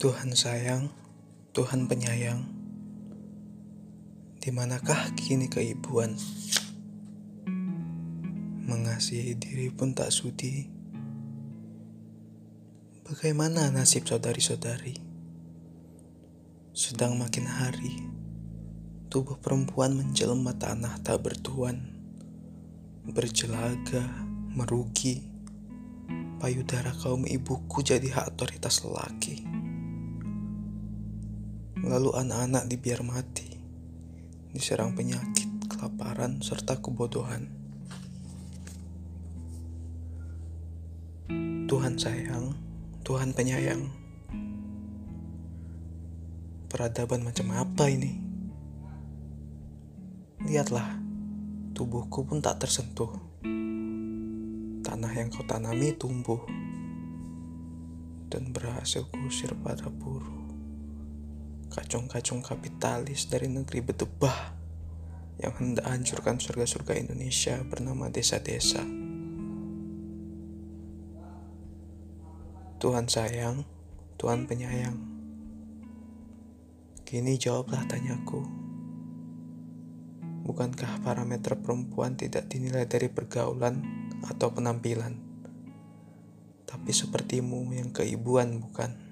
Tuhan sayang, Tuhan penyayang, di manakah kini keibuan? Mengasihi diri pun tak sudi. Bagaimana nasib saudari-saudari? Sedang makin hari, tubuh perempuan menjelma tanah tak bertuan, berjelaga, merugi. Payudara kaum ibuku jadi hak otoritas lelaki lalu anak-anak dibiar mati, diserang penyakit, kelaparan, serta kebodohan. Tuhan sayang, Tuhan penyayang. Peradaban macam apa ini? Lihatlah, tubuhku pun tak tersentuh. Tanah yang kau tanami tumbuh dan berhasil kusir pada buruh kacung-kacung kapitalis dari negeri bedebah yang hendak hancurkan surga-surga Indonesia bernama desa-desa. Tuhan sayang, Tuhan penyayang. Kini jawablah tanyaku. Bukankah parameter perempuan tidak dinilai dari pergaulan atau penampilan? Tapi sepertimu yang keibuan bukan?